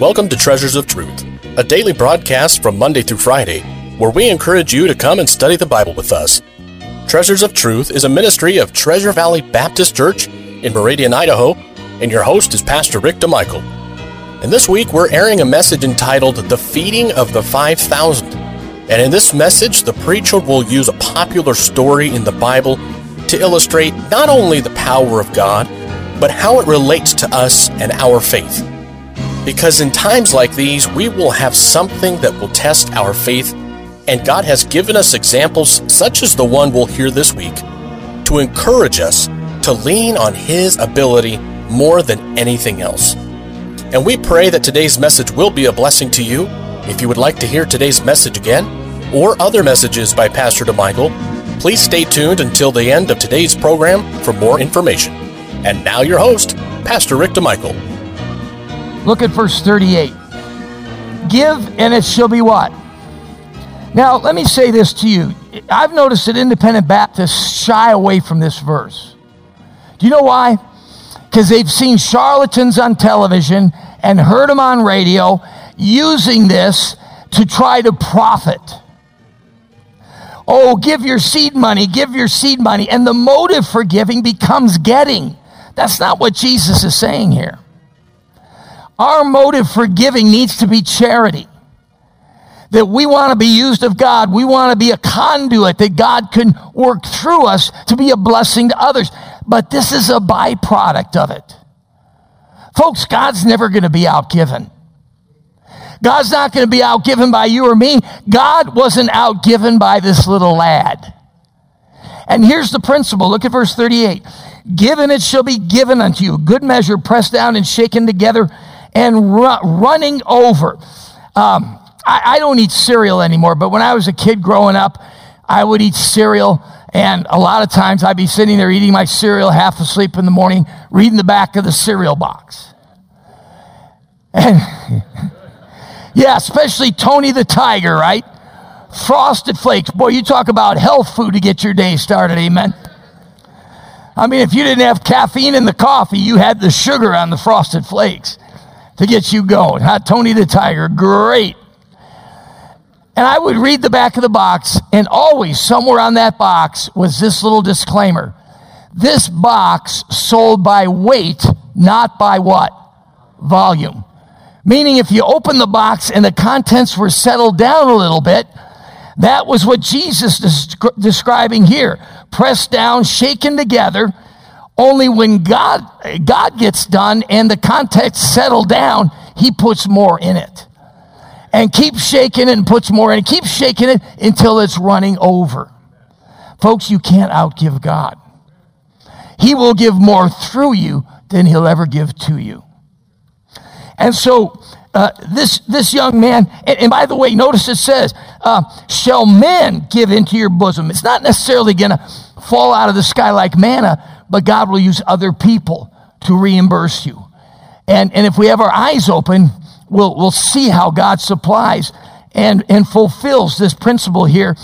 Welcome to Treasures of Truth, a daily broadcast from Monday through Friday, where we encourage you to come and study the Bible with us. Treasures of Truth is a ministry of Treasure Valley Baptist Church in Meridian, Idaho, and your host is Pastor Rick DeMichael. And this week we're airing a message entitled The Feeding of the 5,000. And in this message, the preacher will use a popular story in the Bible to illustrate not only the power of God, but how it relates to us and our faith. Because in times like these, we will have something that will test our faith, and God has given us examples such as the one we'll hear this week to encourage us to lean on His ability more than anything else. And we pray that today's message will be a blessing to you. If you would like to hear today's message again, or other messages by Pastor DeMichael, please stay tuned until the end of today's program for more information. And now, your host, Pastor Rick DeMichael. Look at verse 38. Give and it shall be what? Now, let me say this to you. I've noticed that independent Baptists shy away from this verse. Do you know why? Because they've seen charlatans on television and heard them on radio using this to try to profit. Oh, give your seed money, give your seed money. And the motive for giving becomes getting. That's not what Jesus is saying here. Our motive for giving needs to be charity. That we want to be used of God. We want to be a conduit that God can work through us to be a blessing to others. But this is a byproduct of it. Folks, God's never going to be outgiven. God's not going to be outgiven by you or me. God wasn't outgiven by this little lad. And here's the principle. Look at verse 38. Given it shall be given unto you. Good measure, pressed down and shaken together and ru- running over. Um, I, I don't eat cereal anymore, but when I was a kid growing up, I would eat cereal. And a lot of times I'd be sitting there eating my cereal, half asleep in the morning, reading the back of the cereal box. And yeah, especially Tony the Tiger, right? Frosted Flakes. Boy, you talk about health food to get your day started, amen. I mean, if you didn't have caffeine in the coffee, you had the sugar on the Frosted Flakes to get you going. Huh? Tony the Tiger, great. And I would read the back of the box, and always somewhere on that box was this little disclaimer. This box sold by weight, not by what? Volume. Meaning, if you open the box and the contents were settled down a little bit, that was what Jesus is describing here. Pressed down, shaken together, only when God, God gets done and the context settled down, he puts more in it. And keeps shaking it and puts more in it. Keeps shaking it until it's running over. Folks, you can't outgive God. He will give more through you than he'll ever give to you. And so uh, this, this young man, and, and, by the way, notice it says, uh, shall men give into your bosom. It's not necessarily going to fall out of the sky like manna, but God will use other people to reimburse you. And, and if we have our eyes open, we'll, we'll see how God supplies and, and fulfills this principle here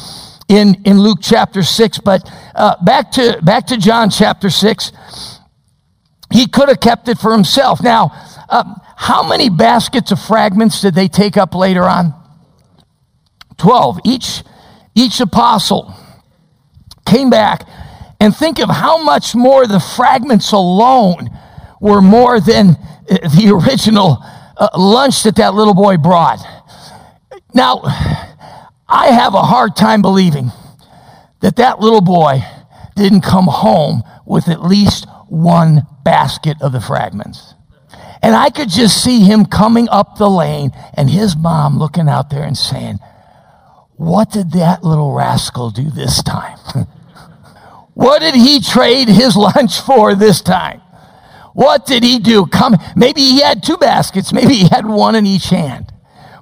in, in Luke chapter 6. But uh, back, to, back to John chapter 6. He could have kept it for himself. Now, uh, how many baskets of fragments did they take up later on? 12. Each, each apostle came back and think of how much more the fragments alone were more than the original uh, lunch that that little boy brought. Now, I have a hard time believing that that little boy didn't come home with at least one basket of the fragments. And I could just see him coming up the lane and his mom looking out there and saying, What did that little rascal do this time? What did he trade his lunch for this time? What did he do? Come, maybe he had two baskets. Maybe he had one in each hand.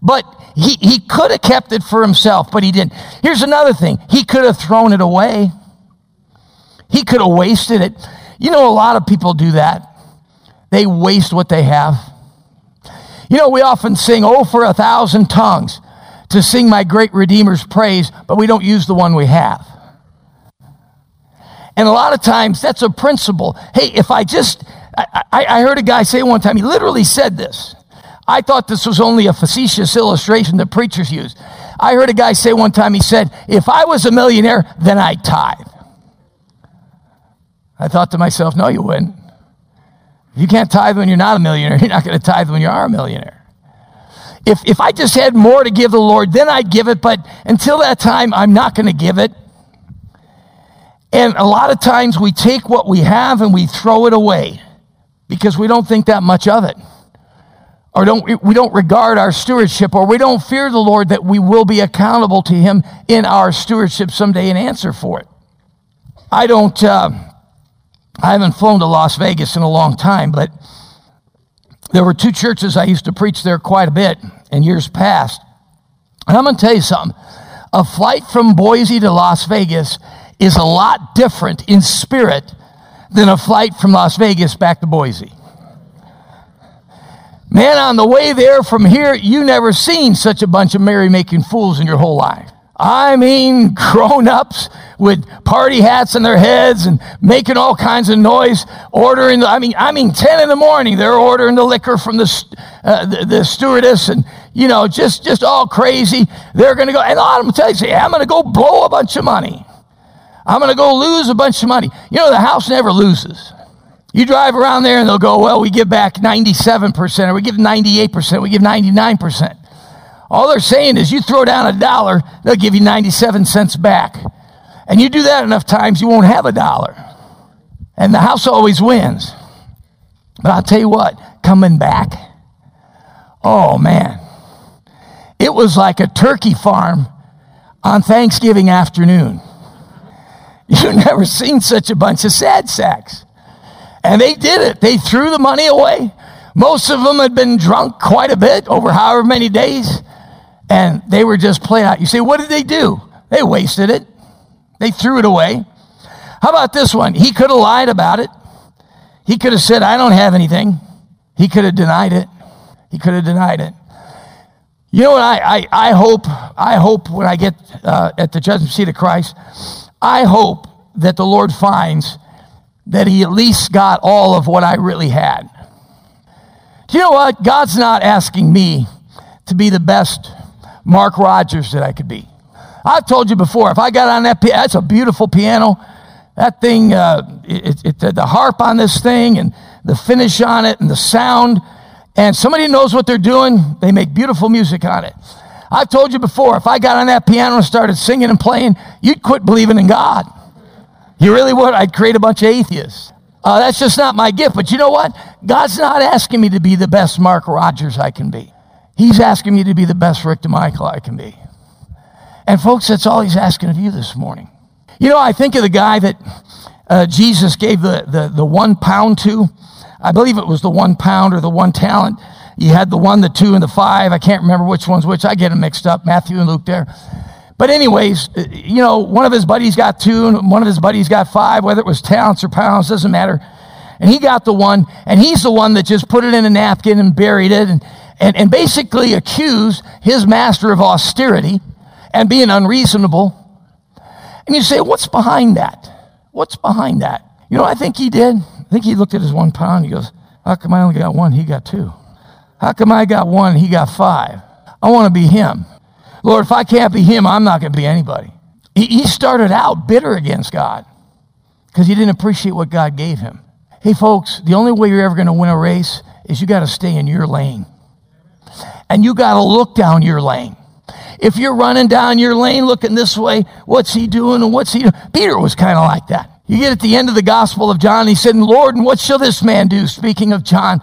But he, he could have kept it for himself, but he didn't. Here's another thing. He could have thrown it away. He could have wasted it. You know, a lot of people do that. They waste what they have. You know, we often sing, Oh, for a thousand tongues to sing my great Redeemer's praise, but we don't use the one we have. And a lot of times that's a principle. Hey, if I just, I, I, heard a guy say one time, he literally said this I thought this was only a facetious illustration that preachers use. I heard a guy say one time, he said, If I was a millionaire, then I'd tithe. I thought to myself, No, you wouldn't. You can't tithe when you're not a millionaire. You're not going to tithe when you are a millionaire. If, if I just had more to give the Lord, then I'd give it. But until that time, I'm not going to give it. And a lot of times we take what we have and we throw it away because we don't think that much of it. Or don't, we don't regard our stewardship, or we don't fear the Lord that we will be accountable to Him in our stewardship someday and answer for it. I don't, uh, I haven't flown to Las Vegas in a long time, but there were two churches I used to preach there quite a bit in years past. And I'm going to tell you something. A flight from Boise to Las Vegas is a lot different in spirit than a flight from Las Vegas back to Boise. Man, on the way there from here, you never seen such a bunch of merry-making fools in your whole life. I mean, grown-ups with party hats on their heads and making all kinds of noise, ordering. I mean, I mean, ten in the morning, they're ordering the liquor from the, uh, the, the, stewardess, and you know, just just all crazy. They're going to go, and lot of them tell you, say, I'm going to go blow a bunch of money. I'm going to go lose a bunch of money. You know, the house never loses. You drive around there and they'll go, well, we give back 97%, or we give 98%, we give 99%. All they're saying is you throw down a dollar, they'll give you 97 cents back. And you do that enough times, you won't have a dollar. And the house always wins. But I'll tell you what, coming back, oh man, it was like a turkey farm on Thanksgiving afternoon. You've never seen such a bunch of sad sacks. And they did it. They threw the money away. Most of them had been drunk quite a bit over however many days. And they were just playing out. You say, what did they do? They wasted it. They threw it away. How about this one? He could have lied about it. He could have said, I don't have anything. He could have denied it. He could have denied it. You know what? I, I, I hope, I hope when I get uh, at the judgment seat of Christ, I hope that the Lord finds that he at least got all of what I really had. Do you know what? God's not asking me to be the best Mark Rogers that I could be. I've told you before, if I got on that piano, that's a beautiful piano. That thing, uh, it, it, the harp on this thing and the finish on it and the sound, and somebody knows what they're doing, they make beautiful music on it. I've told you before, if I got on that piano and started singing and playing, you'd quit believing in God. You really would. I'd create a bunch of atheists. Uh, that's just not my gift. But you know what? God's not asking me to be the best Mark Rogers I can be. He's asking me to be the best Rick DeMichael I can be. And folks, that's all he's asking of you this morning. You know, I think of the guy that uh, Jesus gave the, the, the one pound to. I believe it was the one pound or the one talent. You had the one, the two, and the five. I can't remember which one's which. I get them mixed up, Matthew and Luke there. But, anyways, uh, you know, one of his buddies got two, and one of his buddies got five, whether it was talents or pounds, doesn't matter. And he got the one, and he's the one that just put it in a napkin and buried it and, and, and basically accused his master of austerity and being unreasonable. And you say, what's behind that? What's behind that? You know, I think he did. I think he looked at his one pound. He goes, How come I only got one? He got two. How come I got one? He got five. I want to be him. Lord, if I can't be him, I'm not going to be anybody. He, he started out bitter against God because he didn't appreciate what God gave him. Hey, folks, the only way you're ever going to win a race is you got to stay in your lane. And you got to look down your lane. If you're running down your lane looking this way, what's he doing and what's he doing? Peter was kind of like that. You get at the end of the Gospel of John, he said, Lord, and what shall this man do? Speaking of John.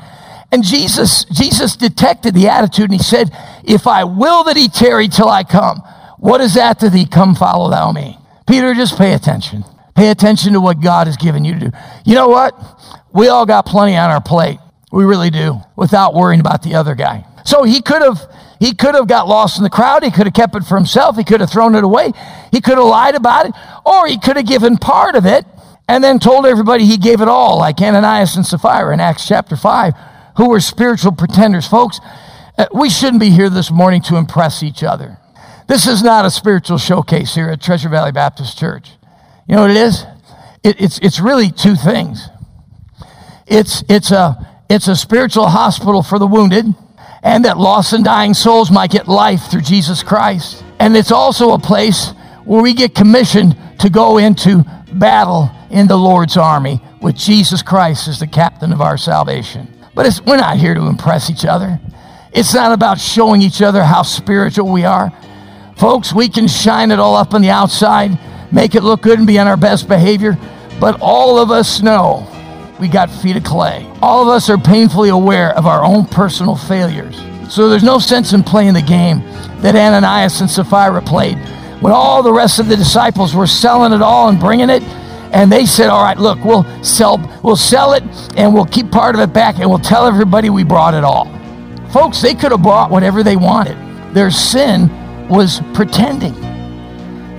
And Jesus, Jesus detected the attitude and he said, If I will that he tarry till I come, what is that to thee? Come follow thou me. Peter, just pay attention. Pay attention to what God has given you to do. You know what? We all got plenty on our plate. We really do, without worrying about the other guy. So he could have he could have got lost in the crowd. He could have kept it for himself. He could have thrown it away. He could have lied about it, or he could have given part of it and then told everybody he gave it all, like Ananias and Sapphira in Acts chapter 5, who were spiritual pretenders. Folks, uh, we shouldn't be here this morning to impress each other. This is not a spiritual showcase here at Treasure Valley Baptist Church. You know what it is? It, it's, it's really two things. It's, it's, a, it's a spiritual hospital for the wounded, and that lost and dying souls might get life through Jesus Christ. And it's also a place where we get commissioned to go into battle in the Lord's army with Jesus Christ as the captain of our salvation. But we're not here to impress each other. It's not about showing each other how spiritual we are. Folks, we can shine it all up on the outside, make it look good, and be on our best behavior, but all of us know we got feet of clay. All of us are painfully aware of our own personal failures. So there's no sense in playing the game that Ananias and Sapphira played when all the rest of the disciples were selling it all and bringing it. And they said, "All right, look, we'll sell, we'll sell it, and we'll keep part of it back, and we'll tell everybody we brought it all." Folks, they could have bought whatever they wanted. Their sin was pretending.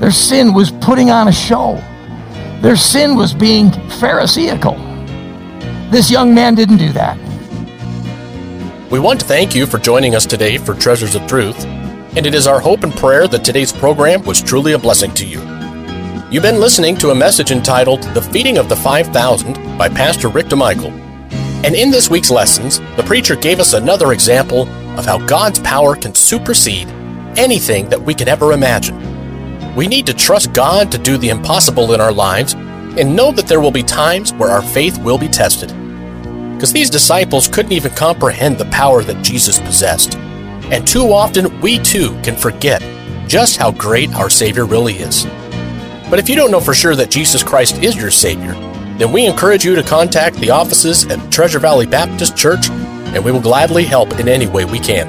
Their sin was putting on a show. Their sin was being Pharisaical. This young man didn't do that. We want to thank you for joining us today for Treasures of Truth, and it is our hope and prayer that today's program was truly a blessing to you. You've been listening to a message entitled The Feeding of the 5,000 by Pastor Rick DeMichael. And in this week's lessons, the preacher gave us another example of how God's power can supersede anything that we can ever imagine. We need to trust God to do the impossible in our lives and know that there will be times where our faith will be tested. Because these disciples couldn't even comprehend the power that Jesus possessed. And too often, we too can forget just how great our Savior really is. But if you don't know for sure that Jesus Christ is your Savior, then we encourage you to contact the offices at Treasure Valley Baptist Church, and we will gladly help in any way we can.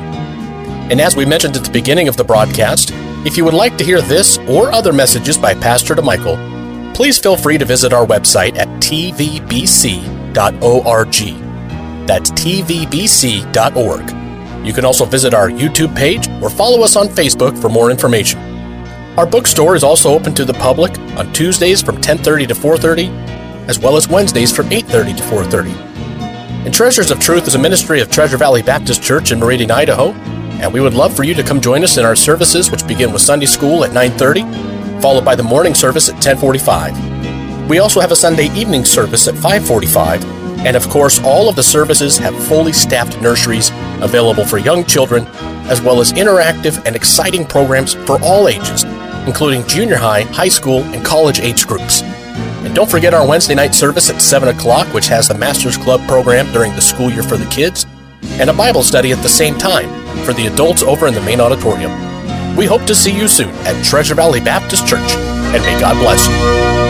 And as we mentioned at the beginning of the broadcast, if you would like to hear this or other messages by Pastor DeMichael, please feel free to visit our website at tvbc.org. That's tvbc.org. You can also visit our YouTube page or follow us on Facebook for more information. Our bookstore is also open to the public on Tuesdays from 10:30 to 4:30, as well as Wednesdays from 8:30 to 4:30. And Treasures of Truth is a ministry of Treasure Valley Baptist Church in Meridian, Idaho, and we would love for you to come join us in our services which begin with Sunday school at 9:30 followed by the morning service at 1045. We also have a Sunday evening service at 545, and of course, all of the services have fully staffed nurseries available for young children, as well as interactive and exciting programs for all ages, including junior high, high school, and college age groups. And don't forget our Wednesday night service at 7 o'clock, which has the Masters Club program during the school year for the kids, and a Bible study at the same time for the adults over in the main auditorium. We hope to see you soon at Treasure Valley Baptist Church, and may God bless you.